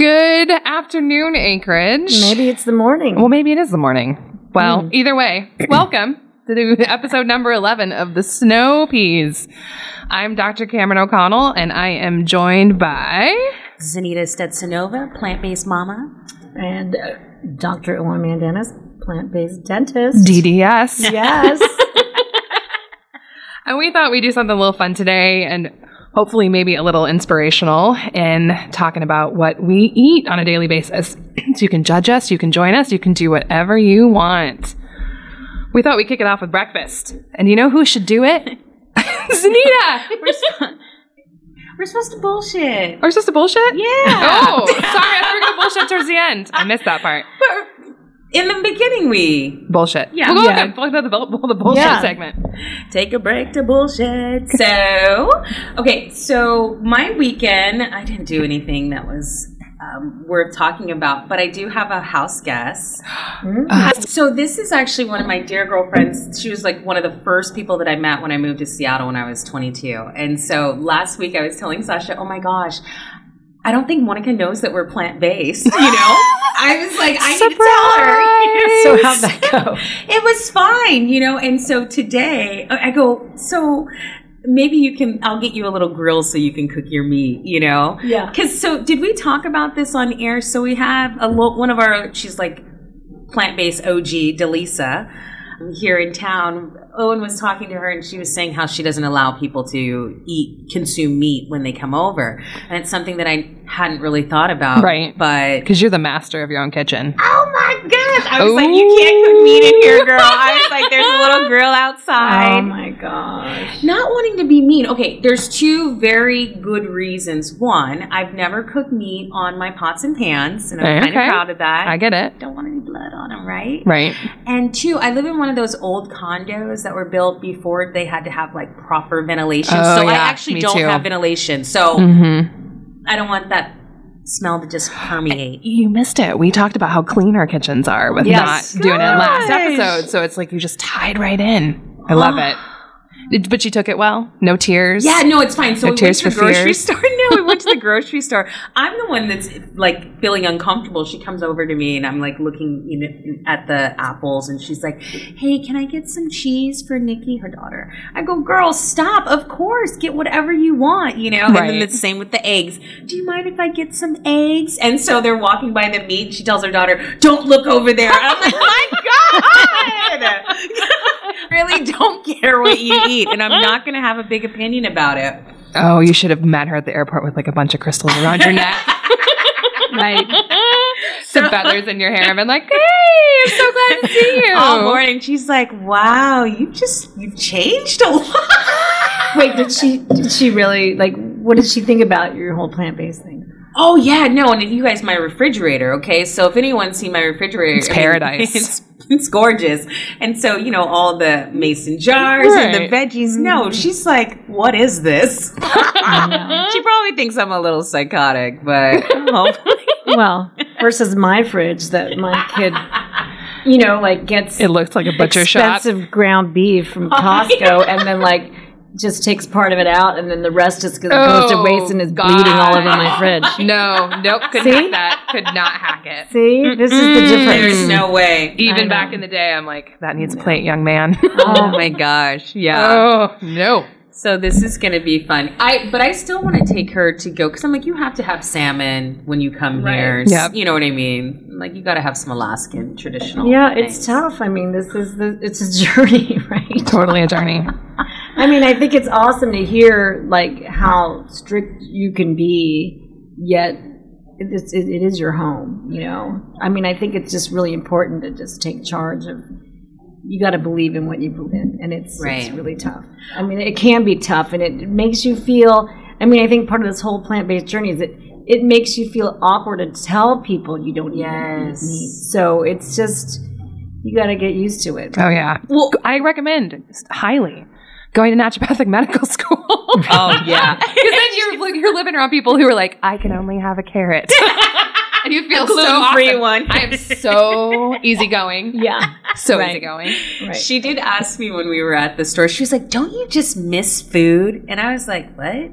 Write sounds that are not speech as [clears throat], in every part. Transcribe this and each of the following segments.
Good afternoon, Anchorage. Maybe it's the morning. Well, maybe it is the morning. Well, Hmm. either way, [clears throat] welcome to the [laughs] episode number 11 of the Snow Peas. I'm Dr. Cameron O'Connell, and I am joined by. Zanita Stetsonova, plant-based mama. and uh, Dr. Ilona Mandanis, plant-based dentist. DDS. Yes. [laughs] And we thought we'd do something a little fun today and hopefully maybe a little inspirational in talking about what we eat on a daily basis. so [clears throat] you can judge us, you can join us, you can do whatever you want. We thought we'd kick it off with breakfast. And you know who should do it? [laughs] Zanita! We're supposed to bullshit. Is supposed to bullshit? Yeah. Oh, sorry, I were going to bullshit towards the end. I missed that part. In the beginning, we Bullshit. Yeah. We'll go Yeah. we'll go with the, the bullshit Yeah. segment. take a break to bullshit. So, okay, so my weekend, I didn't do anything that was um, worth talking about, but I do have a house guest. [gasps] So this is actually one of my dear girlfriends. She was like one of the first people that I met when I moved to Seattle when I was 22. And so last week I was telling Sasha, "Oh my gosh, I don't think Monica knows that we're plant based." You know, [laughs] I was like, I need to tell her. so how'd that go? [laughs] It was fine, you know. And so today uh, I go, so maybe you can, I'll get you a little grill so you can cook your meat, you know? Yeah. Because so did we talk about this on air? So we have a lo- one of our, she's like plant based OG, Delisa, here in town. Owen was talking to her and she was saying how she doesn't allow people to eat, consume meat when they come over. And it's something that I hadn't really thought about. Right. But Because you're the master of your own kitchen. Oh my gosh! I was like, you can't cook meat in here, girl. I was like, there's a little grill outside. [laughs] Oh my gosh. Not wanting to be mean. Okay, there's two very good reasons. One, I've never cooked meat on my pots and pans, and I'm kind of proud of that. I get it. don't want any blood on them, right? Right. And two, I live in one of those old condos that were built before they had to have like proper ventilation. Oh, so I actually don't too. have ventilation. So Mm-hmm. I don't want that smell to just permeate. You missed it. We talked about how clean our kitchens are with Yes. not doing it last episode. So it's like you just tied right in. I love it. But she took it well. No tears. Yeah, no, it's fine. So No we went tears to the for grocery fears. store. We went to the grocery store. I'm the one that's like feeling uncomfortable. She comes over to me and I'm like looking you know, at the apples and she's like, "Hey, can I get some cheese for Nikki, her daughter?" I go, "Girl, stop! Of course, get whatever you want, you know." And then Right. the same with the eggs. Do you mind if I get some eggs? And so they're walking by the meat. She tells her daughter, "Don't look over there." And I'm like, oh "My God!" [laughs] really don't care what you eat, and I'm not going to have a big opinion about it. Oh, you should have met her at the airport with like a bunch of crystals around your neck. [laughs] like Some feathers in your hair. I've been like, [laughs] hey, I'm so glad to see you. all morning. She's like, "Wow, you just you've changed a lot." Wait, did she did she really like what did she think about your whole plant-based thing? Oh yeah, no, and you guys, my refrigerator. Okay, so if anyone's seen my refrigerator, It's I mean, [laughs] paradise. it's, it's gorgeous, and so you know all the mason jars and the veggies. No, mm-hmm. she's like, "What is this?" [laughs] [laughs] she probably thinks I'm a little psychotic, but hopefully. Well, versus my fridge that my kid you know, like gets It looks like a butcher shop. expensive ground beef from oh, Costco and then like just takes part of it out and then the rest just goes to Oh, waste and is God. bleeding all over my fridge. [laughs] No, nope, could See? hack that. Could not hack it. See, this is the difference. There's no way. Even back in the day, I'm like, that needs a plate, young man. [laughs] Oh my gosh, yeah. oh, no. So this is going to be fun. I but I still want to take her to go because I'm like you have to have salmon when you come here. Yep. You know what I mean? Like you got to have some Alaskan traditional. Yeah, it's tough. I mean, this is the it's a [laughs] journey, right? Totally a journey. I mean, I think it's awesome to hear like how strict you can be, yet it's, it, it is your home. You know, I mean, I think it's just really important to just take charge of. You got to believe in what you believe in, and it's it's really tough. I mean, it can be tough, and it makes you feel. I mean, I think part of this whole plant based journey is that it makes you feel awkward to tell people you don't eat meat. So it's just you got to get used to it. Oh, yeah. Well, I recommend highly going to naturopathic medical [laughs] school. Oh yeah. [laughs] Because then you're, you're living around people who are like, I can only have a carrot. [laughs] and you feel so gluten-free awesome. one. I am so easygoing. Yeah, So Right. easygoing. right. She did ask me when we were at the store. She was like, "Don't you just miss food?" And I was like, "What?"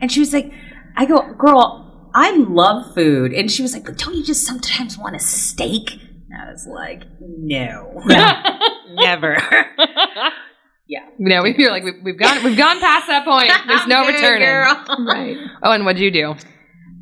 And she was like, "I go, girl." I love food. And she was like, but don't you just sometimes want a steak? And I was like, no, never. Yeah. You know, we- you're like, we've, we've gone, we've gone past that point. [laughs] There's no Good returning. girl. Right. Oh, and what'd you do?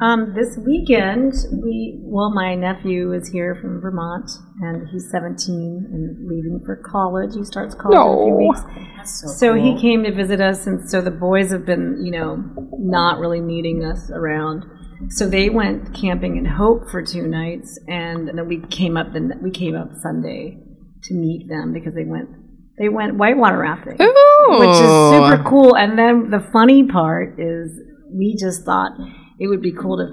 Um, this weekend, we well, my nephew is here from Vermont, and he's 17 and leaving for college. He starts college in a few weeks. So, So cool. he came to visit us, and so the boys have been, you know, not really needing us around. So they went camping in Hope for two nights, and then we came up. The we came up Sunday to meet them because they went they went whitewater rafting, Ooh. which is super cool. And then the funny part is we just thought it would be cool to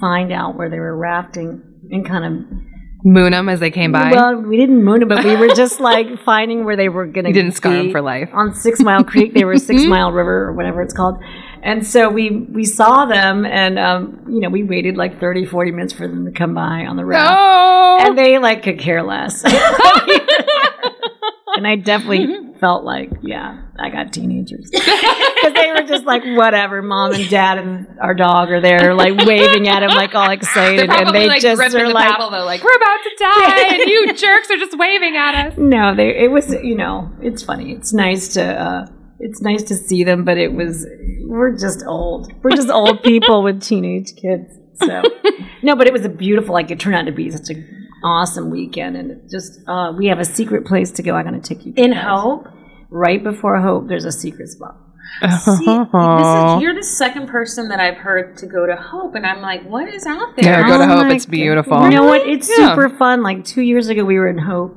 find out where they were rafting and kind of Moon them as they came by. well, we didn't moon them, but we were just [laughs] like finding where they were going to. you didn't scar them for life. on Six Mile Creek. They were Six [laughs] Mile River or whatever it's called. And so we we saw them, and um, you know, we waited like 30, 40 minutes for them to come by on the raft, Oh, and they like could care less. [laughs] and I definitely [laughs] felt like, yeah, I got teenagers [laughs] because they were just like, whatever. Mom and Dad and our dog are there, like waving at him, like all [laughs] excited, and they like just are the like, paddle though, like we're about to die, and you jerks are just waving at us. No, they. It was you know, it's funny. It's nice to. uh It's nice to see them, but it was. We're just old. We're just old people with teenage kids. So no, but it was a beautiful. Like it turned out to be such a awesome weekend, and just uh, we have a secret place to go. I'm going to take you in guys. hope. Right before Hope, there's a secret spot. See, [laughs] this is, you're the second person that I've heard to go to Hope, and I'm like, what is out there? Yeah, go to Oh Hope. my It's beautiful. You know what? It's Yeah. super fun. Like two years ago, we were in Hope,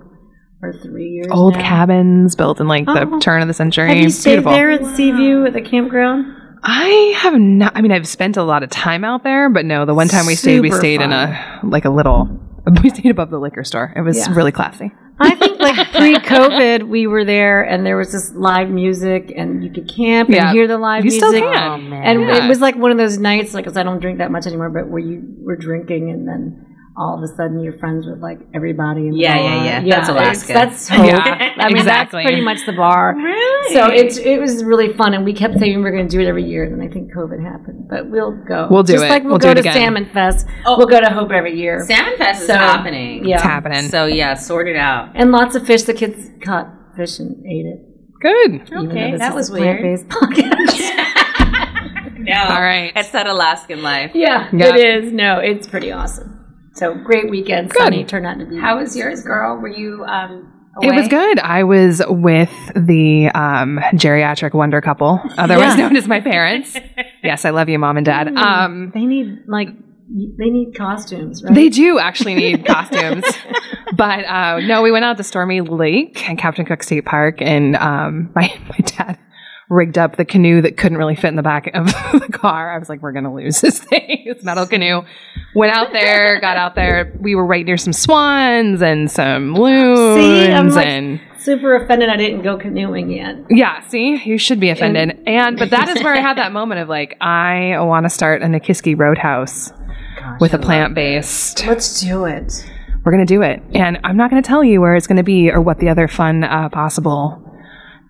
for three years. Old now. cabins built in like the Oh. turn of the century. Have you It's stayed beautiful. there at Seaview at the campground? I have not. I mean, I've spent a lot of time out there, but no, the one time we stayed, we Super stayed in a like a little. [laughs] We stayed above the liquor store. It was Yeah. really classy. I think like [laughs] pre-COVID, we were there, and there was this live music, and you could camp and Yeah. hear the live You still music. can. Oh, man. And Yeah. it was like one of those nights, like, because I don't drink that much anymore, but where you were drinking, and then all of a sudden you're friends with like everybody. In the Yeah, yeah, bar. yeah. That's Alaska. That's [laughs] hope. Yeah, [laughs] I mean, exactly. that's pretty much the bar. Really? So it's it was really fun, and we kept saying we were going to do it every year, and then I think COVID happened, but we'll go. We'll do Just it. like we'll, We'll do go it to again. Salmon Fest. Oh. We'll go to Hope every year. Salmon Fest is So, happening. Yeah. It's happening. So yeah, sort it out. And lots of fish. The kids caught fish and ate it. Good. even Okay, this that is was weird. plant-based podcast. [laughs] No. All right. It's that Alaskan life. yeah, Yeah. it is. No, it's pretty awesome. So great weekend. Sunny turned out to be. How was yours, girl? Were you um It was good. I was with the um, geriatric wonder couple, [laughs] otherwise Yeah. known as my parents. [laughs] yes, I love you, mom and dad. Um, They need like they need costumes, right? They do actually need [laughs] costumes. but uh, no, we went out to Stormy Lake and Captain Cook State Park, and um, my, my dad rigged up the canoe that couldn't really fit in the back of [laughs] the car. I was like, we're going to lose this thing. [laughs] This metal canoe. Went out there, got out there. We were right near some swans and some loons. See, I'm like- and Super offended I didn't go canoeing yet. yeah, see, you should be offended. And, but that is where I had that [laughs] moment of like, I want to start a Nikiski Roadhouse with a plant based Let's do it. we're going to do it. And I'm not going to tell you where it's going to be or what the other fun uh, possible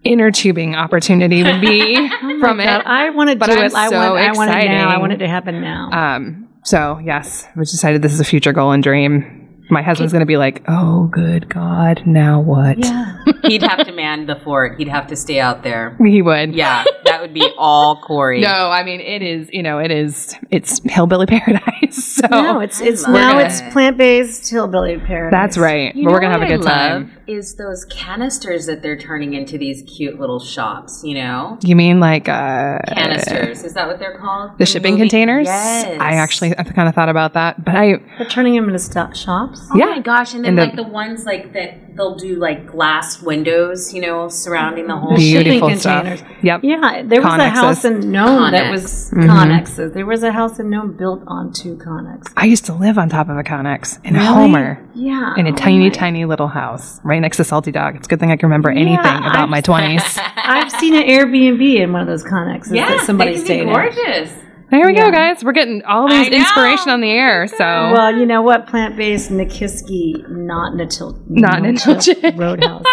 inner tubing opportunity would be [laughs] from it. I want to do But I'm it. I want. I want it now. I want it to happen now. Um, so, yes, we decided this is a future goal and dream. My husband's going to be like, oh, good God, now what? yeah. [laughs] He'd have to man the fort. He'd have to stay out there. He would. Yeah, that would be all Corey. No, I mean, it is, you know, it is, it's hillbilly [laughs] paradise. So, No, it's it's now it. it's plant based hillbilly paradise. that's right. You but we're going to have a good I time. Is those canisters that they're turning into these cute little shops? You know, You mean like, uh, canisters. Is that what they're called? the In shipping movie- containers? Yes. I actually, I've kind of thought about that, but I, They're turning them into sto- shops. Oh Yeah. my gosh! And then And the- like the ones like that, they'll do like glass windows, you know, surrounding the whole. shipping beautiful stuff. containers. Yep. Yeah, there was a house in Nome that was Mhm. Connexes. There was a house in Nome built on two Connex. I used to live on top of a Connex in Really? Homer Yeah. in a Oh tiny, my- tiny little house right next to Salty Dawg. It's a good thing I can remember anything Yeah, about I've- my 20s. [laughs] I've seen an Airbnb in one of those Connexes Yeah, that somebody they can stayed be in. Gorgeous. there we Yeah. go, guys. We're getting all I these inspiration on the air. So, Well, you know what? Plant based Nikiski, not Natil- Not Nilchik Nilchik. Roadhouse.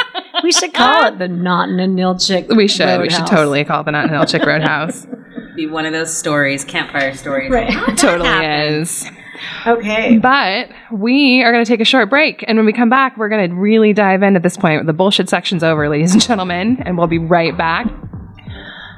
We should call it the Not Nilchik we should. We should totally call it the Not Hill Chick Roadhouse. [laughs] be one of those stories, campfire stories. Right. Totally happen? is. Okay. But we are going to take a short break. And when we come back, we're going to really dive in at this point. The bullshit section's over, ladies and gentlemen. And we'll be right back.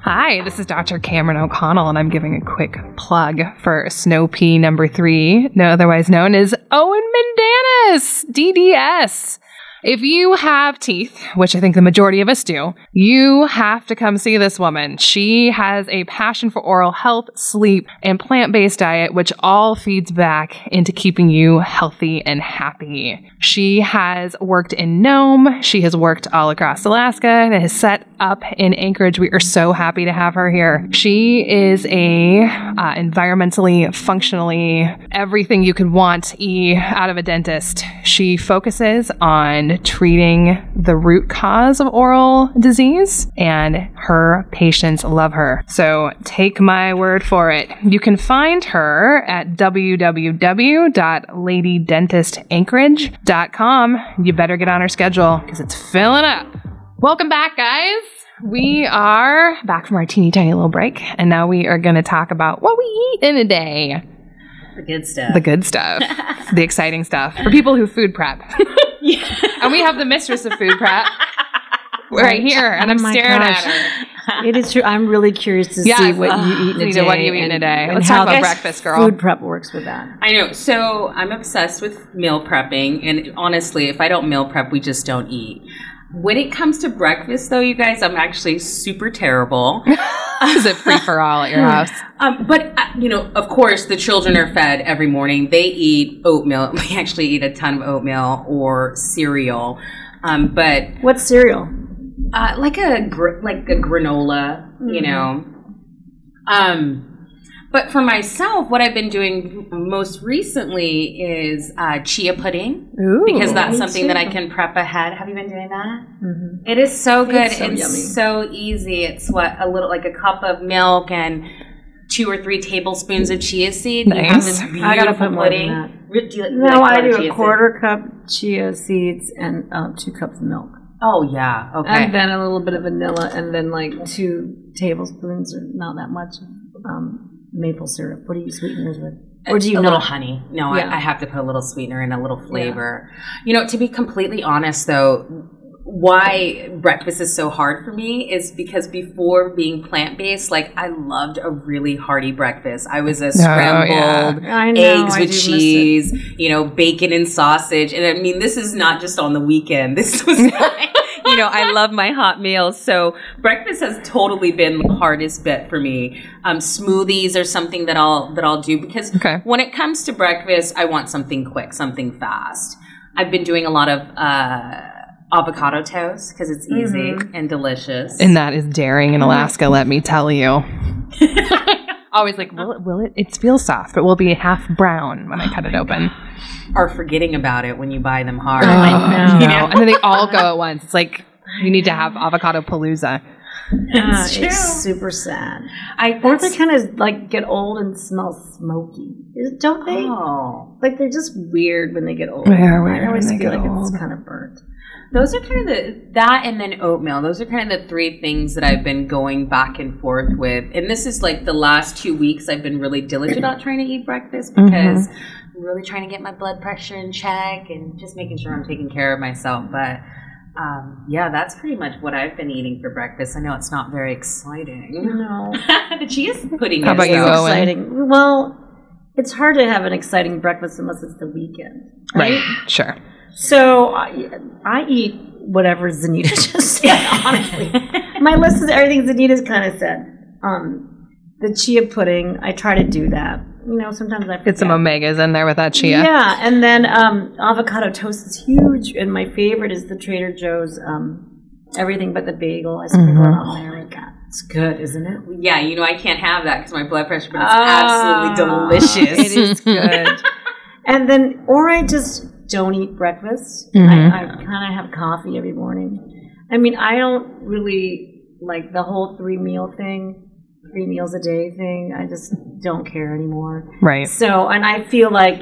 Hi, this is Dr. Cameron O'Connell, and I'm giving a quick plug for Snow Pea number three, no otherwise known as Owen Mandanis, DDS. If you have teeth, which I think the majority of us do, you have to come see this woman. She has a passion for oral health, sleep, and plant based diet, which all feeds back into keeping you healthy and happy. She has worked in Nome. She has worked all across Alaska and has set up in Anchorage. We are so happy to have her here. She is a uh, environmentally, functionally, everything you could want e out of a dentist. She focuses on treating the root cause of oral disease, and her patients love her. So take my word for it. You can find her at www.ladydentistanchorage.com. You better get on her schedule because it's filling up. Welcome back, guys. We are back from our teeny tiny little break, and now we are going to talk about what we eat in a day. The good stuff. The good stuff, [laughs] the exciting stuff for people who food prep. [laughs] yeah. and we have the mistress of food prep [laughs] right here, and oh I'm Oh my staring gosh. at her. It is true. I'm really curious to Yes. see what you eat in a day. what you eat in a day. Let's talk about breakfast, girl. Food prep works with that. I know. So I'm obsessed with meal prepping, and honestly, if I don't meal prep, we just don't eat. When it comes to breakfast, though, you guys, I'm actually super terrible. [laughs] Is it free for all at your house? Um, but uh, you know, of course, the children are fed every morning. They eat oatmeal. [laughs] We actually eat a ton of oatmeal or cereal. Um, but What's cereal? uh, like a gr- like a granola, you Mm-hmm. know. Um, but for myself, what I've been doing most recently is uh, chia pudding Ooh. because that's me something that I can prep ahead. Have you been doing that? Mm-hmm. It is so good. It's It's, so so, easy. It's what a little like a cup of milk and two or three tablespoons of chia seed. Nice. I gotta put more than pudding. that. Do you- you No, like I do a seed? quarter cup chia seeds and um, two cups of milk, Oh yeah. Okay. and then a little bit of vanilla, and then like two tablespoons or not that much um, maple syrup. What do you sweeten yours with? Uh, or do you a not? little honey? No, Yeah. I, I have to put a little sweetener and a little flavor. You know, to be completely honest, though, why breakfast is so hard for me is because before being plant based, like I loved a really hearty breakfast. I was a oh, scrambled yeah. Know, eggs I with do miss it. cheese, you know, bacon and sausage. And I mean, this is not just on the weekend. [laughs] This was like, [laughs] you know, I love my hot meals. So breakfast has totally been the hardest bit for me. Um, smoothies are something that I'll that I'll do because Okay. when it comes to breakfast, I want something quick, something fast. I've been doing a lot of uh, avocado toast because it's easy Mm-hmm. and delicious. And that is daring in Alaska, let me tell you. [laughs] Always like, will it, will it? It feels soft, but will be half brown when I cut it open. Are forgetting about it when you buy them hard. Oh, know. you know, and then they all go at once. It's like you need to have avocado palooza. Yeah, It's true. it's super sad. I Or they kind of like get old and smell smoky, don't they? oh. Like they're just weird when they get old. They are weird I always when they feel like old. it's kind of burnt. Those are kind of the that and then oatmeal. Those are kind of the three things that I've been going back and forth with. And this is like the last two weeks I've been really diligent about trying to eat breakfast mm-hmm. because I'm really trying to get my blood pressure in check and just making sure I'm taking care of myself. But um, yeah, that's pretty much what I've been eating for breakfast. I know it's not very exciting. No, [laughs] the chia pudding. How is, about you. Owen? exciting. Well, it's hard to have an exciting breakfast unless it's the weekend, right? Sure. So I, I eat whatever Zanita [laughs] just said. Honestly, [laughs] my list is everything Zanita's kind of said. Um, the chia pudding, I try to do that. You know, sometimes I Get some omegas in there with that chia. Yeah, and then um, avocado toast is huge, and my favorite is the Trader Joe's um, everything but the bagel. I sprinkle it on there. Like that. It's good, isn't it? Yeah, you know I can't have that because my blood pressure, but it's Ah, absolutely delicious. It is good. [laughs] and then, or I just don't eat breakfast. Mhm. I, I kind of have coffee every morning. I mean, I don't really like the whole three meal thing, three meals a day thing. I just don't care anymore. Right. So, and I feel like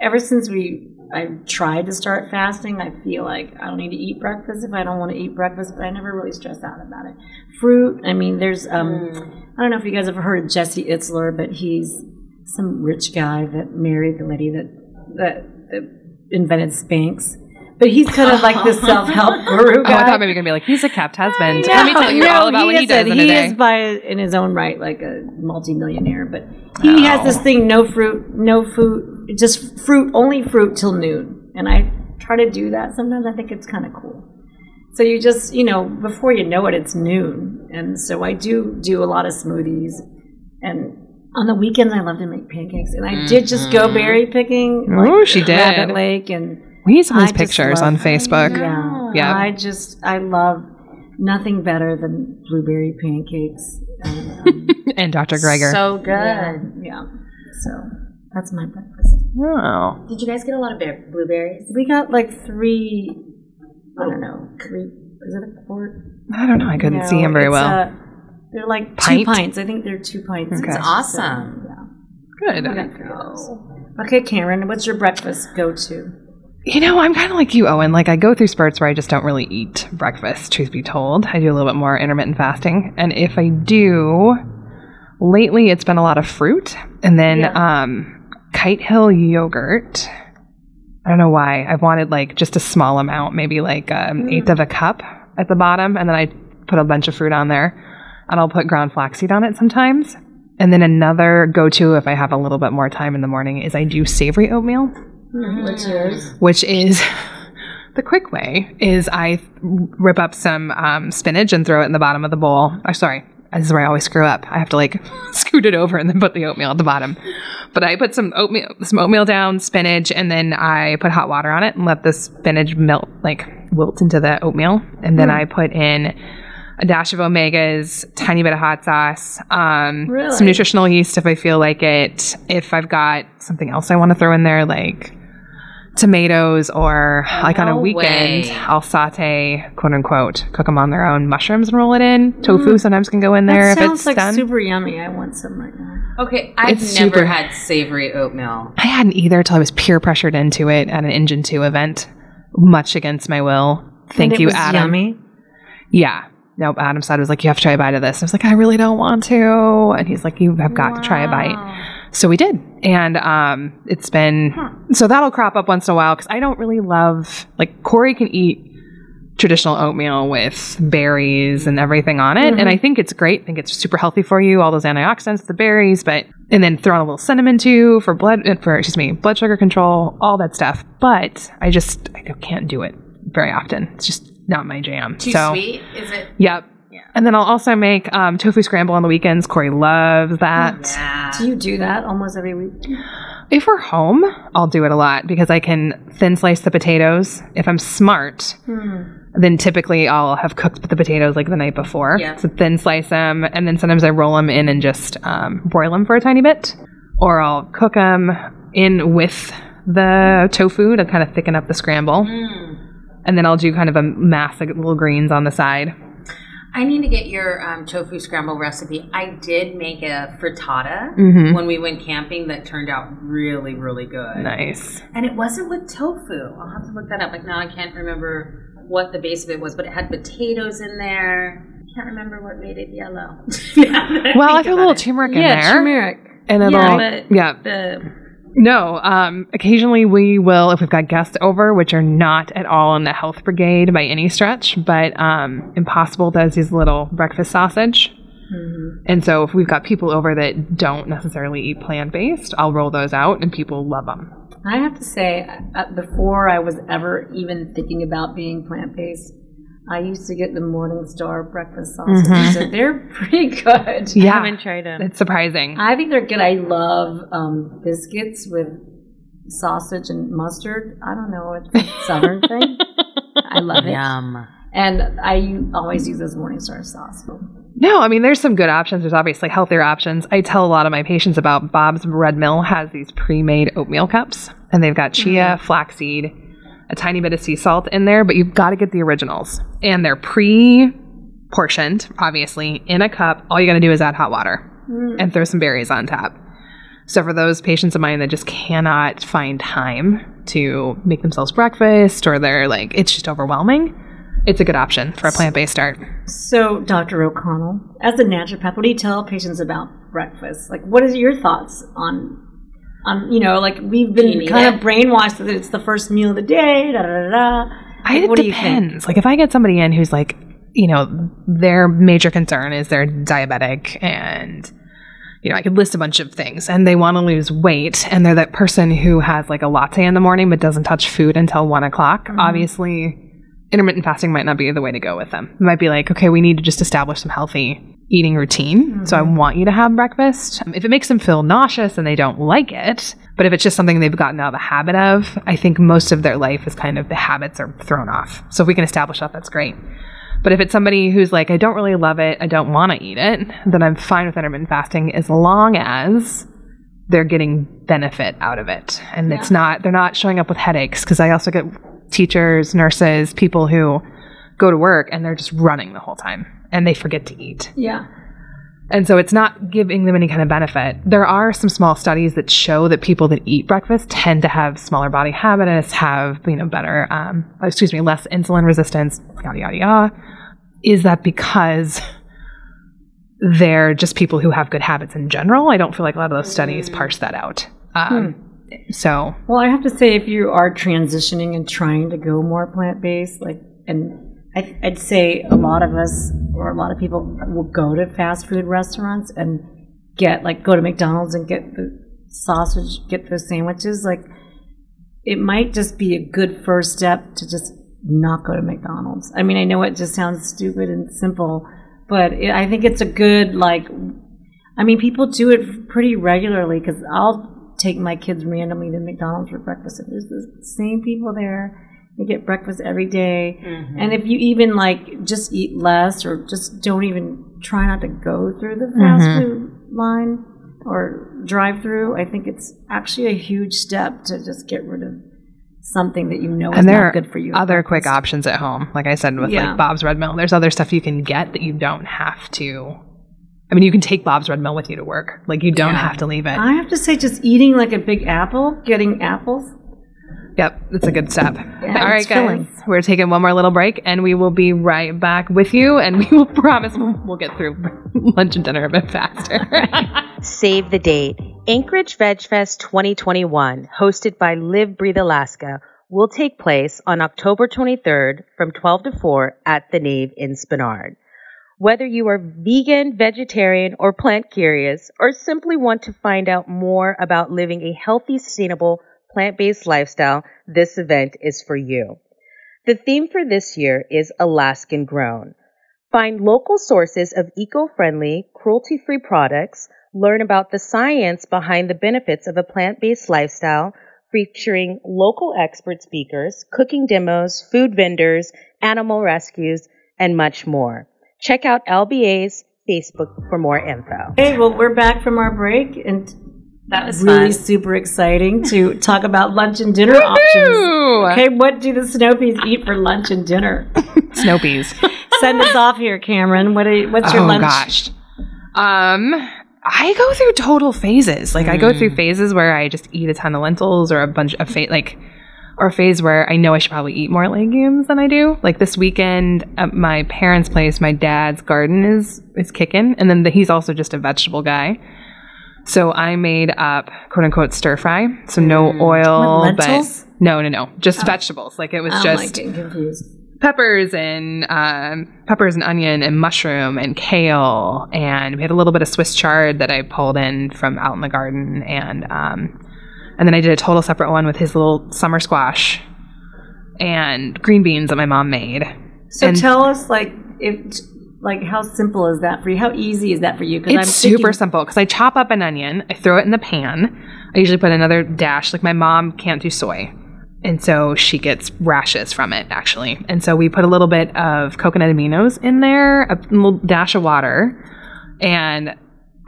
ever since we I've tried to start fasting. I feel like I don't need to eat breakfast if I don't want to eat breakfast, but I never really stress out about it. Fruit, I mean, there's, um, I don't know if you guys have heard of Jesse Itzler, but he's some rich guy that married the lady that, that, that invented Spanx. But he's kind of like the [laughs] self help guru Oh. I thought maybe you're gonna be like, he's a kept husband. No, Let me tell you no, all about what he does isn't. in a He day. is by in his own right like a multimillionaire, but he has this thing: no fruit, no food, just fruit, only fruit till noon. And I try to do that sometimes. I think it's kind of cool. So you just, you know, before you know it, it's noon, and so I do do a lot of smoothies, and on the weekends I love to make pancakes. And I did just go mm-hmm. berry picking. Oh, she did. Rabbit Lake and. We need some of these just pictures on Facebook. Yeah. Yeah. I just I love nothing better than blueberry pancakes. [laughs] And, um, And Dr. Greger. So good. yeah, yeah. So that's my breakfast. oh. Did you guys get a lot of bear- blueberries? We got like three. I don't know. Three. Is it a quart? I don't know. I couldn't No, see him very it's, well. uh, they're like Pint? two pints. I think they're two pints. Okay. That's awesome. Yeah. Good. we got three of those. Okay, Karen, what's your breakfast go to? You know, I'm kind of like you, Owen. Like, I go through spurts where I just don't really eat breakfast, truth be told. I do a little bit more intermittent fasting. And if I do, lately it's been a lot of fruit and then um, Kite Hill yogurt. I don't know why. I've wanted like just a small amount, maybe like um, eighth of a cup at the bottom. And then I put a bunch of fruit on there. And I'll put ground flaxseed on it sometimes. And then another go to if I have a little bit more time in the morning is I do savory oatmeal What's yours? which is [laughs] the quick way is I rip up some um, spinach and throw it in the bottom of the bowl. Oh, sorry, this is where I always screw up. I have to like [laughs] scoot it over and then put the oatmeal at the bottom. But I put some oatmeal, some oatmeal down, spinach, and then I put hot water on it and let the spinach melt, like wilt into the oatmeal. And then I put in a dash of omegas, tiny bit of hot sauce, um, Really? some nutritional yeast if I feel like it. If I've got something else I want to throw in there, like tomatoes or like on a weekend way. I'll saute quote unquote cook them on their own mushrooms and roll it in tofu sometimes can go in there Mm. That if sounds it's like done super yummy. I want some right now. Okay, I've It's never super- had savory oatmeal. I hadn't either till I was peer pressured into it at an Engine 2 event much against my will thank And you Adam Yummy. yeah nope Adam said was like you have to try a bite of this I was like I really don't want to and he's like you have got to try a bite So we did. And um, it's been, so that'll crop up once in a while because I don't really love, like, Corey can eat traditional oatmeal with berries and everything on it. And I think it's great. I think it's super healthy for you, all those antioxidants, the berries, but, and then throw on a little cinnamon too for blood, uh, for, excuse me, blood sugar control, all that stuff. But I just, I can't do it very often. It's just not my jam. Too so, sweet? Is it? Yep. And then I'll also make um, tofu scramble on the weekends. Corey loves that. Yeah. Do you do that almost every week? If we're home, I'll do it a lot because I can thin slice the potatoes. If I'm smart, then typically I'll have cooked the potatoes like the night before. Yeah. So thin slice them, and then sometimes I roll them in and just um, broil them for a tiny bit, or I'll cook them in with the tofu to kind of thicken up the scramble, and then I'll do kind of a mass of little greens on the side. I need to get your um, tofu scramble recipe. I did make a frittata Mhm. when we went camping that turned out really, really good. Nice. And it wasn't with tofu. I'll have to look that up. Like now I can't remember what the base of it was, but it had potatoes in there. I can't remember what made it yellow. [laughs] Well, I threw a little turmeric in yeah, there, turmeric. and it'll Yeah, but yeah. the No, um, occasionally we will, if we've got guests over, which are not at all in the health brigade by any stretch, but um, Impossible does these little breakfast sausage. And so if we've got people over that don't necessarily eat plant based, I'll roll those out and people love them. I have to say, uh, before I was ever even thinking about being plant based, I used to get the Morningstar breakfast sausages. So they're [laughs] pretty good. Yeah. haven't tried them. It's surprising. I think they're good. I love um, biscuits with sausage and mustard. I don't know, it's a [laughs] southern thing. I love it. yum. And I always use this Morningstar sauce. No, I mean, there's some good options. There's obviously healthier options. I tell a lot of my patients about Bob's Red Mill has these pre made oatmeal cups, and they've got chia, flaxseed, a tiny bit of sea salt in there, but you've got to get the originals. And they're pre portioned, obviously, in a cup. All you got to do is add hot water mm. and throw some berries on top. So, for those patients of mine that just cannot find time to make themselves breakfast or they're like, it's just overwhelming, it's a good option for a plant based start. So, Dr. O'Connell, as a naturopath, what do you tell patients about breakfast? Like, what is your thoughts on, on you know, like we've been kind it? of brainwashed that it's the first meal of the day, da da da. I, it what depends. Like if I get somebody in who's like, you know, their major concern is they're diabetic and you know, I could list a bunch of things and they want to lose weight and they're that person who has like a latte in the morning but doesn't touch food until one o'clock. Mm-hmm. Obviously, intermittent fasting might not be the way to go with them. It might be like, okay, we need to just establish some healthy eating routine. So I Mm-hmm. want you to have breakfast. If it makes them feel nauseous and they don't like it, but if it's just something they've gotten out of the habit of, I think most of their life is kind of the habits are thrown off. So if we can establish that, that's great. But if it's somebody who's like, I don't really love it, I don't want to eat it, then I'm fine with intermittent fasting as long as they're getting benefit out of it. And it's not, they're not showing up with headaches. Cause I also get teachers, nurses, people who go to work and they're just running the whole time and they forget to eat. Yeah. And so it's not giving them any kind of benefit. There are some small studies that show that people that eat breakfast tend to have smaller body habitus, have, you know, better, um, excuse me, less insulin resistance, yada, yada, yada. Is that because they're just people who have good habits in general? I don't feel like a lot of those studies parse that out. Um, So, Well, I have to say, if you are transitioning and trying to go more plant based, like, and I, I'd say a lot of us or a lot of people will go to fast food restaurants and get like go to McDonald's and get the sausage, get those sandwiches. Like, it might just be a good first step to just not go to McDonald's. I mean, I know it just sounds stupid and simple, but it, I think it's a good like. I mean, people do it pretty regularly because I'll take my kids randomly to McDonald's for breakfast, and there's the same people there. They get breakfast every day. Mm-hmm. and if you even like just eat less or just don't even try not to go through the fast mm-hmm. food line or drive through, I think it's actually a huge step to just get rid of something that you know is and there not good for you. other quick options at home. Like I said, with Yeah. like Bob's Red Mill, there's other stuff you can get that you don't have to. I mean, you can take Bob's Red Mill with you to work. Like you don't have to leave it. I have to say, just eating like a big apple, getting apples. Yep, that's a good step. All right, guys, filling. we're taking one more little break, and we will be right back with you, and we will [laughs] promise we'll, we'll get through [laughs] lunch and dinner a bit faster. [laughs] Save the date. Anchorage Veg Fest 2021, hosted by Live Breathe Alaska, will take place on October 23rd from 12 to 4 at the Nave in Spenard. Whether you are vegan, vegetarian, or plant curious, or simply want to find out more about living a healthy, sustainable, plant based lifestyle, this event is for you. The theme for this year is Alaskan grown. Find local sources of eco friendly, cruelty free products, learn about the science behind the benefits of a plant based lifestyle, featuring local expert speakers, cooking demos, food vendors, animal rescues, and much more. Check out LBA's Facebook for more info. Hey, well, we're back from our break, and That was really fun. super exciting to [laughs] talk about lunch and dinner options. Okay, what do the Snowpies eat for lunch and dinner? [laughs] Snowpeas. Send us off here, Cameron. What are you, what's your lunch? oh lunch? gosh. Um, I go through total phases. Like I go through phases where I just eat a ton of lentils, or a bunch of fa- like, or a phase where I know I should probably eat more legumes than I do. Like this weekend at my parents' place, my dad's garden is is kicking, and then the, he's also just a vegetable guy. So I made up quote unquote stir fry. So no oil, but no, no, no, just vegetables. Like it was I'm just like getting confused. peppers and um, peppers and onion and mushroom and kale and we had a little bit of Swiss chard that I pulled in from out in the garden and um, and then I did a total separate one with his little summer squash and green beans that my mom made. So And- tell us, like, if like how simple is that for you? How easy is that for you? Because It's super simple because I chop up an onion, I throw it in the pan. I usually put another dash. Like my mom can't do soy, and so she gets rashes from it actually. And so we put a little bit of coconut aminos in there, a little dash of water, and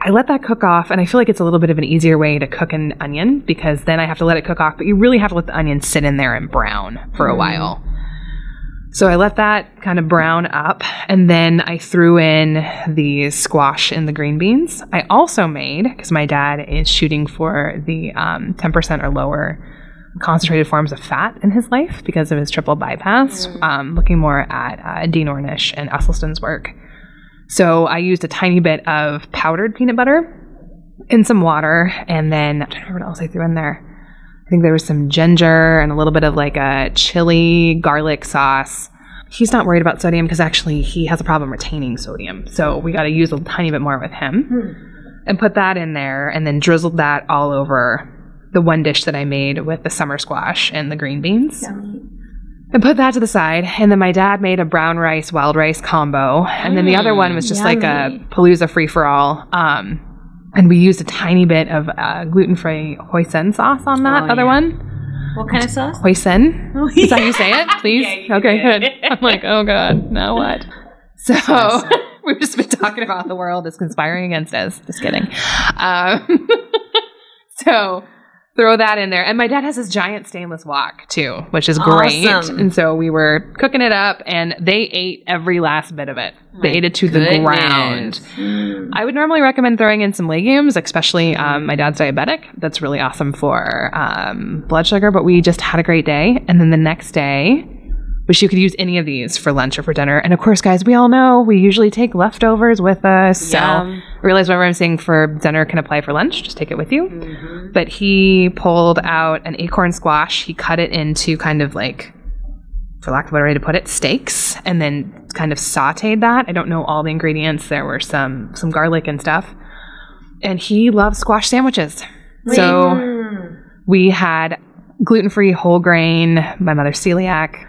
I let that cook off. And I feel like it's a little bit of an easier way to cook an onion because then I have to let it cook off, but you really have to let the onion sit in there and brown for a while. So I let that kind of brown up, and then I threw in the squash and the green beans. I also made because my dad is shooting for the um, 10% or lower concentrated forms of fat in his life because of his triple bypass, um, looking more at uh, Dean Ornish and Esselstyn's work. So I used a tiny bit of powdered peanut butter in some water, and then I don't remember what else I threw in there. I think there was some ginger and a little bit of like a chili garlic sauce. He's not worried about sodium because actually he has a problem retaining sodium. So we got to use a tiny bit more with him hmm. and put that in there and then drizzled that all over the one dish that I made with the summer squash and the green beans. And put that to the side. And then my dad made a brown rice, wild rice combo. And then the other one was just like a. Palooza free for all. Um, and we used a tiny bit of uh, gluten free hoisin sauce on that Oh, other yeah. one. What kind of sauce? Hoisin. Oh, [laughs] Is that how you say it? [laughs] Please? Yeah, you okay, did. good. I'm like, oh God, now what? [laughs] So we've just been talking about the world is conspiring against us. Just kidding. Um, so throw that in there. And my dad has this giant stainless wok too, which is great. Awesome. And so we were cooking it up and they ate every last bit of it. They ate it to the ground. I would normally recommend throwing in some legumes, especially um, my dad's diabetic. That's really awesome for um, blood sugar. But we just had a great day, and then the next day, wish you could use any of these for lunch or for dinner. And of course, guys, we all know we usually take leftovers with us. So I realize whatever I'm saying for dinner can apply for lunch. Just take it with you. Mm-hmm. But he pulled out an acorn squash. He cut it into kind of like for lack of a better way to put it, steaks, and then kind of sauteed that. I don't know all the ingredients. There were some some garlic and stuff. And he loves squash sandwiches. So Mm. we had gluten free whole grain, my mother's celiac,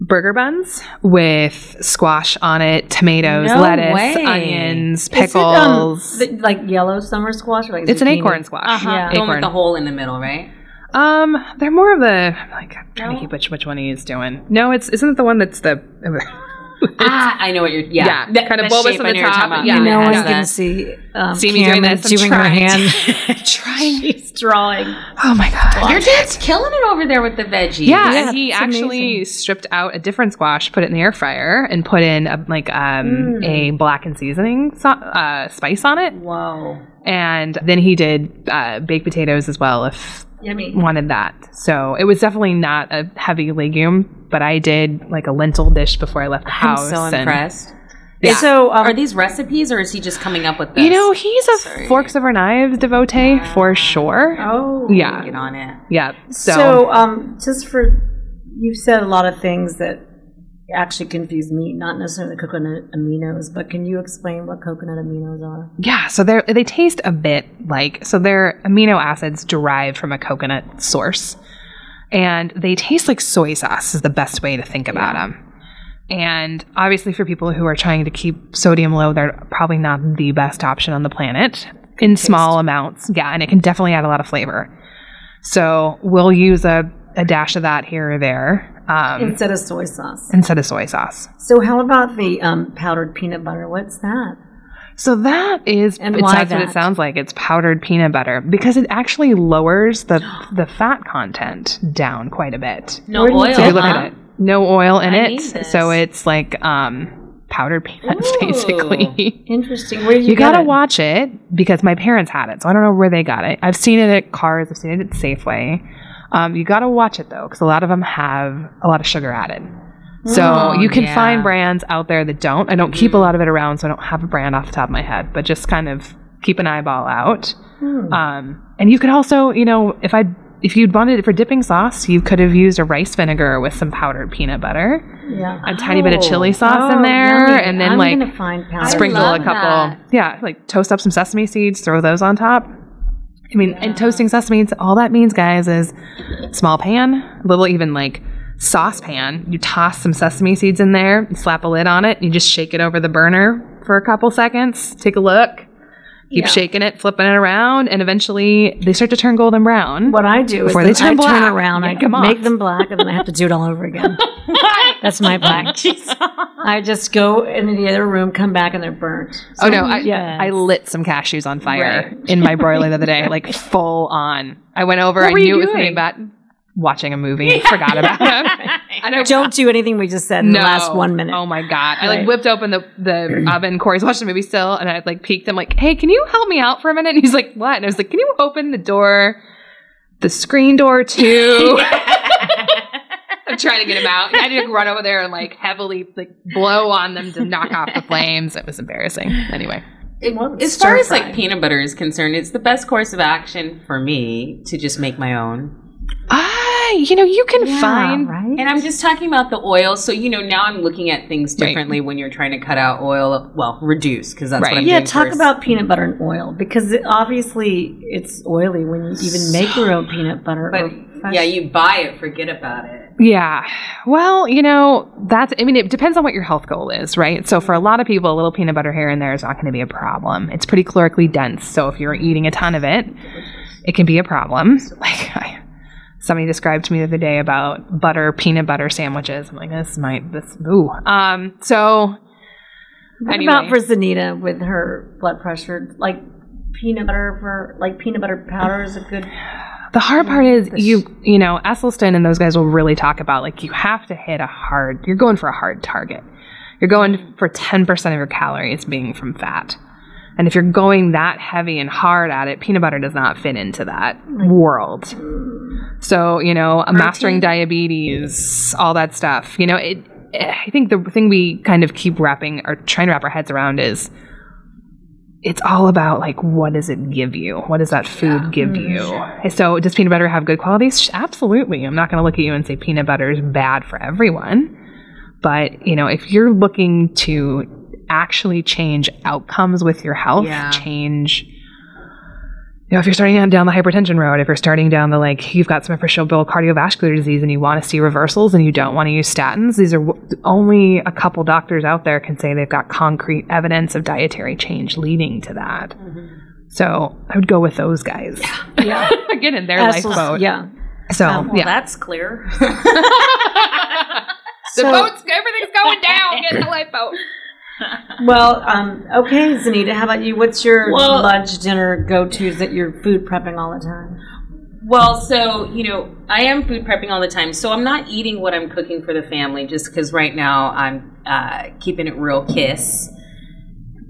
burger buns with squash on it, tomatoes, No lettuce, way. onions, Is it, um, pickles. the- like yellow summer squash? Or like it's an acorn squash. Uh-huh. Yeah. The one with Acorn. the hole in the middle, right? Um, they're more of the like I'm trying No? to keep which which one he's doing. No, it's isn't it the one that's the [laughs] [laughs] ah, I know what you're. Yeah, Yeah, That- kind of that bulbous shape on I the know top. talking. Yeah, You it know, has one's that. going to see, um, See me doing Cameron this. I'm doing her [laughs] trying hand. [laughs] trying. She's drawing. Oh my god. Your dad's killing it over there with the veggies. Yeah, Yeah, and he actually amazing. stripped out a different squash, put it in the air fryer, and put in a, like um, a blackened seasoning so- uh, spice on it. Whoa. And then he did uh, baked potatoes as well, if Yummy. wanted that. So it was definitely not a heavy legume, but I did like a lentil dish before I left the I'm house. so and- impressed. Yeah. So, um, Are these recipes, or is he just coming up with this? You know, he's a Sorry. forks over knives devotee for sure. oh. Yeah. get on it. Yeah. So, So, um, just for you've said a lot of things that actually confuse me, not necessarily the coconut aminos, but can you explain what coconut aminos are? yeah, so they they taste a bit like so they're amino acids derived from a coconut source, and they taste like soy sauce is the best way to think about them. And obviously, for people who are trying to keep sodium low, they're probably not the best option on the planet in small amounts. Yeah, and it can definitely add a lot of flavor. So we'll use a, a dash of that here or there um, Instead of soy sauce. instead of soy sauce. So, how about the um, powdered peanut butter? What's that? So that is, And that's what it sounds like. It's powdered peanut butter because it actually lowers the the fat content down quite a bit. No Where oil. So you look huh? at it, no oil in I it. So it's like um, powdered peanuts, [laughs] Ooh. basically. Interesting. Where you, You gotta it? watch it because my parents had it, so I don't know where they got it. I've seen it at Carrs, I've seen it at Safeway. Um, you gotta watch it though, because a lot of them have a lot of sugar added. So Oh, you can yeah. find brands out there that don't. I don't keep a lot of it around, so I don't have a brand off the top of my head, but just kind of keep an eyeball out. Hmm. Um, and you could also, you know, if I if you'd wanted it for dipping sauce, you could have used a rice vinegar with some powdered peanut butter, Yeah. a tiny bit of chili sauce Oh, in there, yummy. and then I'm like sprinkle a couple that. yeah like toast up some sesame seeds throw those on top i mean and toasting sesame seeds all that means guys is small pan a little even like saucepan you toss some sesame seeds in there slap a lid on it you just shake it over the burner for a couple seconds take a look keep Yeah. shaking it flipping it around and eventually they start to turn golden brown What I do is Before they that I turn turn around, Yeah, I come make on. them black, and then I have to do it all over again. [laughs] That's my plan. [laughs] I just go into the other room, come back, and they're burnt. Oh no! I, Yes. I lit some cashews on fire Right. in my broiler the other day, [laughs] like full on. I went over. What I knew it was coming back. Watching a movie, forgot about it. And I Don't do anything we just said in no. the last one minute. Oh my god! I like Right. whipped open the the [clears throat] oven. Corey's watching the movie still, and I like peeked him like, "Hey, can you help me out for a minute?" And he's like, "What?" And I was like, "Can you open the door the screen door too. [laughs] [laughs] I'm trying to get him out. I had to run over there and like heavily like blow on them to knock off the flames. It was embarrassing. Anyway, Well, as far as like peanut butter is concerned, it's the best course of action for me to just make my own. ah, you know, you can Yeah, find right? And I'm just talking about the oil. So, you know, now I'm looking at things Right. differently when you're trying to cut out oil. Well, reduce, because that's Right. what I'm yeah, doing talk first. about peanut butter and oil because it, obviously it's oily when you even make your own peanut butter. But or yeah, you buy it, forget about it. Yeah. Well, you know, that's, I mean, it depends on what your health goal is, right? So for a lot of people, a little peanut butter here and there is not going to be a problem. It's pretty calorically dense. So if you're eating a ton of it, it can be a problem. [laughs] Like, I, somebody described to me the other day about butter, peanut butter sandwiches. I'm like, this might, this, ooh. Um, so What anyway. about for Zanita with her blood pressure? Like peanut butter for like peanut butter powder is a good. The hard part is you you know Esselstyn and those guys will really talk about like you have to hit a hard you're going for a hard target. You're going for 10% of your calories being from fat. And if you're going that heavy and hard at it, peanut butter does not fit into that world. So, you know, mastering diabetes, all that stuff. You know, it I think the thing we kind of keep wrapping or trying to wrap our heads around is it's all about like what does it give you? What does that food give mm-hmm. you? So does peanut butter have good qualities? Absolutely. I'm not going to look at you and say peanut butter is bad for everyone. But, you know, if you're looking to actually change outcomes with your health, Yeah. change you know, if you're starting down- the hypertension road, if you're starting down the like, you've got some appreciable cardiovascular disease and you want to see reversals and you don't want to use statins, these are w- only a couple doctors out there can say they've got concrete evidence of dietary change leading to that. So I would go with those guys. Yeah, [laughs] Get in their lifeboat. Yeah, So Um, Well, yeah, that's clear. [laughs] [laughs] the So- boat's everything's going down. Get in the lifeboat. Well, um, okay, Zanita, how about you? What's your Well- lunch, dinner go tos that you're food prepping all the time? Well, so, you know, I am food prepping all the time. So I'm not eating what I'm cooking for the family just because right now I'm uh, keeping it real kiss.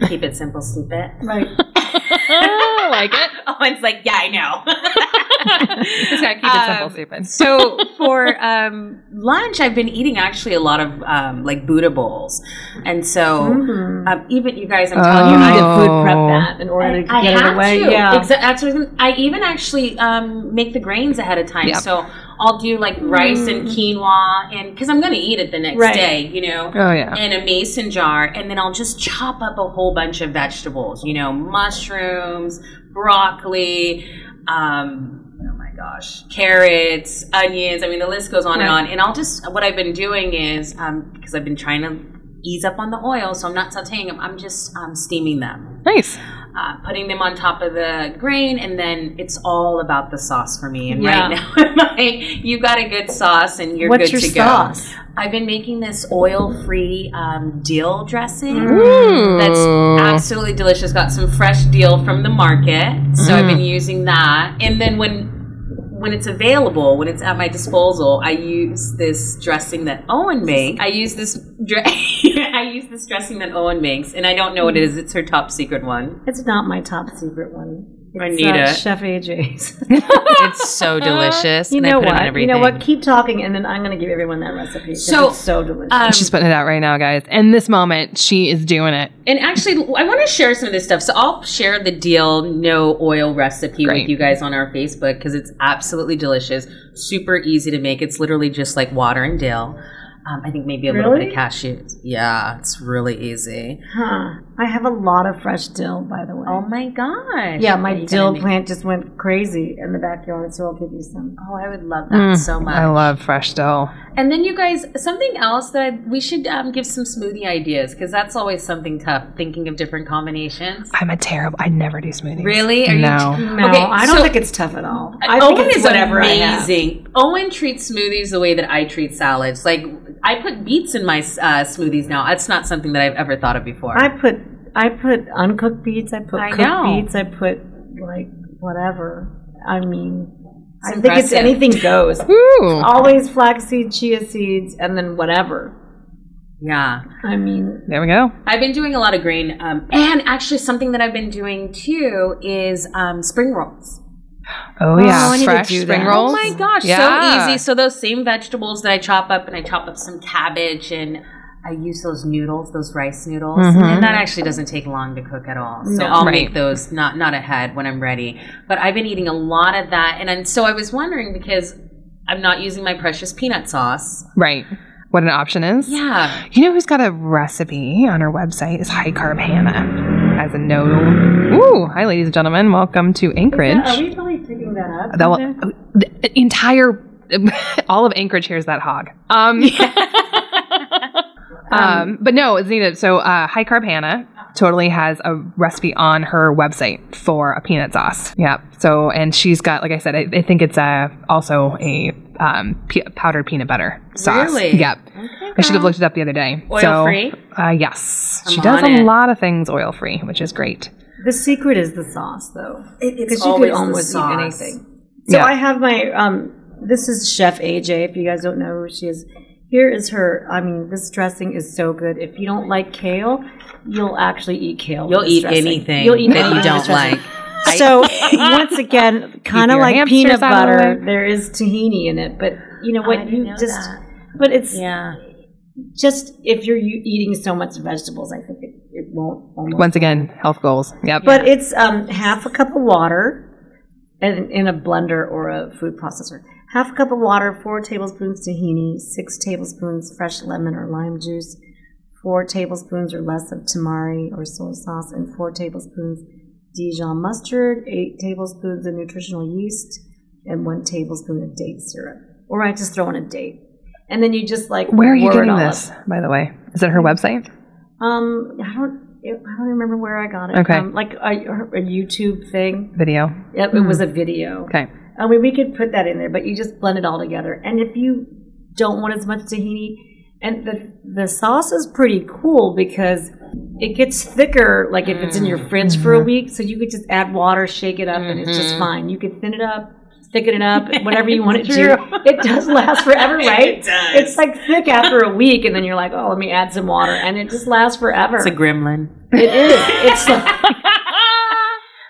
Keep it simple, stupid. Right. I [laughs] like it. [laughs] Oh, it's like, yeah, I know. [laughs] Just gotta keep it simple, Um, stupid. so for um, lunch, I've been eating actually a lot of um, like Buddha bowls, and so Mhm. um, even you guys, I'm Oh. telling You you, need I, to food prep that in order to I get it away. to. Yeah. Exa- that's what I was I even actually um, make the grains ahead of time. Yep. So I'll do like rice and quinoa, and because I'm going to eat it the next Right. day, you know. Oh yeah. In a mason jar, and then I'll just chop up a whole bunch of vegetables. You know, mushrooms, broccoli. Um, oh my gosh, carrots, onions. I mean, the list goes on and on. And I'll just what I've been doing is um, because I've been trying to ease up on the oil, so I'm not sautéing them. I'm just um, steaming them Nice. Uh, putting them on top of the grain, and then it's all about the sauce for me. And Yeah. right now, [laughs] you got a good sauce, and you're What's good your to go. sauce? I've been making this oil-free um, dill dressing. Mm. That's absolutely delicious. Got some fresh dill from the market, so I've been Mm. using that. And then when when it's available, when it's at my disposal, I use this dressing that Owen makes. I use this dre- [laughs] I use this dressing that Owen makes, and I don't know what it is. It's her top secret one. It's not my top secret one. I It's, need uh, it. Chef AJ's. It's so [laughs] delicious. you and I know put 'em in what? You know what? Keep talking, and then I'm going to give everyone that recipe. So, it's so delicious. Um, She's putting it out right now, guys. In this moment, she is doing it. And actually, I want to share some of this stuff. So I'll share the deal no oil recipe Great. with you guys on our Facebook because it's absolutely delicious, super easy to make. It's literally just like water and dill. Um, I think maybe a little bit of cashews. Yeah, it's really easy. huh. I have a lot of fresh dill, by the way. Oh my gosh! yeah, my dill gonna make- plant just went crazy in the backyard, so I'll give you some. Oh, I would love that so much. Mm, I love fresh dill. And then you guys, something else that I, we should um, give some smoothie ideas because that's always something tough. Thinking of different combinations. I'm a terrible. I never do smoothies. Really? Are you no. No, Okay, I don't so- think it's tough at all. I think Owen it's is whatever I have. amazing. Owen treats smoothies the way that I treat salads. Like I put beets in my uh, smoothies now. That's not something that I've ever thought of before. I put I put uncooked beets. I put I cooked know. beets. I put like whatever. I mean, I It's think it's anything goes. [laughs] Always flaxseed, chia seeds, and then whatever. yeah, I mean, There we go. I've been doing a lot of grain, um, and actually something that I've been doing too is um, spring rolls. Oh Oh, yeah, to fresh spring rolls. Oh my gosh, Yeah. so easy. So those same vegetables that I chop up, and I chop up some cabbage, and I use those noodles, those rice noodles, Mhm. and that actually doesn't take long to cook at all. So No. I'll Right. make those not not ahead when I'm ready. But I've been eating a lot of that, and, and so I was wondering because I'm not using my precious peanut sauce. Right. What an option is. Yeah, You know who's got a recipe on her website is High Carb Hannah. As a no. Ooh, hi, ladies and gentlemen. Welcome to Anchorage. Are we really picking that up? That will- the entire, [laughs] all of Anchorage hears that hog. Um, [laughs] [laughs] um, but no, it's Zena. So uh, High Carb Hannah totally has a recipe on her website for a peanut sauce. Yeah. So and she's got, like I said, I, I think it's a also a um, pe- powdered peanut butter sauce. Really? Yep. I should have looked it up the other day. Oil So, free? Uh, yes, I'm she does a it. lot of things oil free, which is great. The secret is the sauce, though. it's Because you could almost eat anything. So Yeah. I have my um. This is Chef AJ. If you guys don't know who she is, here is her. I mean, this dressing is so good. If you don't like kale, you'll actually eat kale. You'll eat dressing. anything You'll eat that you don't like. [laughs] So once again, [laughs] kind of like peanut out of the butter, there is tahini in it. But you know what? You know just. that. But it's Yeah. Just if you're eating so much vegetables, I think it, it won't. Once again, health goals. Yep. but it's um, half a cup of water in, in a blender or a food processor. Half a cup of water, four tablespoons tahini, six tablespoons fresh lemon or lime juice, four tablespoons or less of tamari or soy sauce, and four tablespoons Dijon mustard, eight tablespoons of nutritional yeast, and one tablespoon of date syrup. Or I just throw in a date. And then you just like Where are you getting up. this, by the way? Is it her website? Um, I don't. I don't remember where I got it Okay. from. Like a, a YouTube thing. Video. Yep, it was hmm. a video. Okay. I mean, we could put that in there, but you just blend it all together. And if you don't want as much tahini, and the the sauce is pretty cool because it gets thicker. Like if it's in your fridge for a mm-hmm. week, so you could just add water, shake it up, and it's just mm-hmm. fine. You could thin it up, thicken it up, [laughs] whatever you want it to. It does last forever, [laughs] right? It does. It's like thick after a week, and then you're like, oh, let me add some water, and it just lasts forever. It's a gremlin. It is. It's [laughs] like,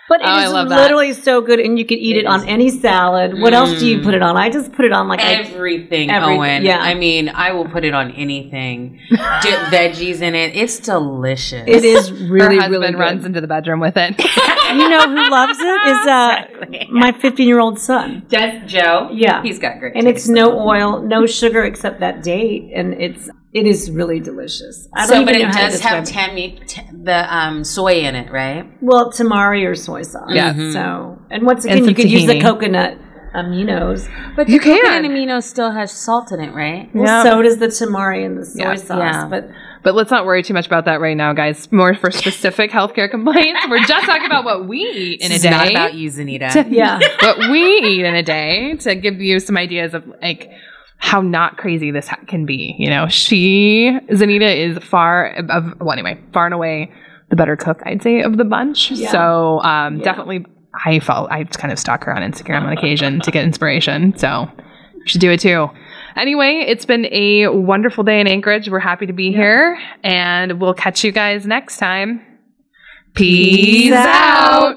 but it Oh, is love that. literally so good, and you could eat it, on any salad. What else do you put it on? I just put it on like I, Everything, Everything, Owen. yeah. I mean, I will put it on anything. Dip [laughs] veggies in it. It's delicious. it is Her really husband really good. runs into the bedroom with it. [laughs] You know who loves it is uh, Exactly. my 15 year old son, Does Joe? Yeah. He's got great and it's taste. no oil, no sugar except that date, and it's it is really delicious. I don't So, even but know it how to does have tammy, t- the um, soy in it, right? well tamari or soy sauce. Yeah. So and once again, some you could use the coconut aminos. But You the coconut can. amino still has salt in it, right? Well, Yeah. so does the tamari and the soy Yeah. sauce. Yeah. But but let's not worry too much about that right now, guys. More for specific healthcare complaints. We're just talking about what we eat in This a is day. not about you, Zanita. yeah. [laughs] what we eat in a day to give you some ideas of like how not crazy this ha- can be. You know, she Zanita is far of well anyway, far and away the better cook I'd say of the bunch. Yeah. So um, Yeah. definitely, I felt I kind of stalk her on Instagram on occasion to get inspiration. So you should do it too. Anyway, it's been a wonderful day in Anchorage. We're happy to be here, and we'll catch you guys next time. Peace, Peace out.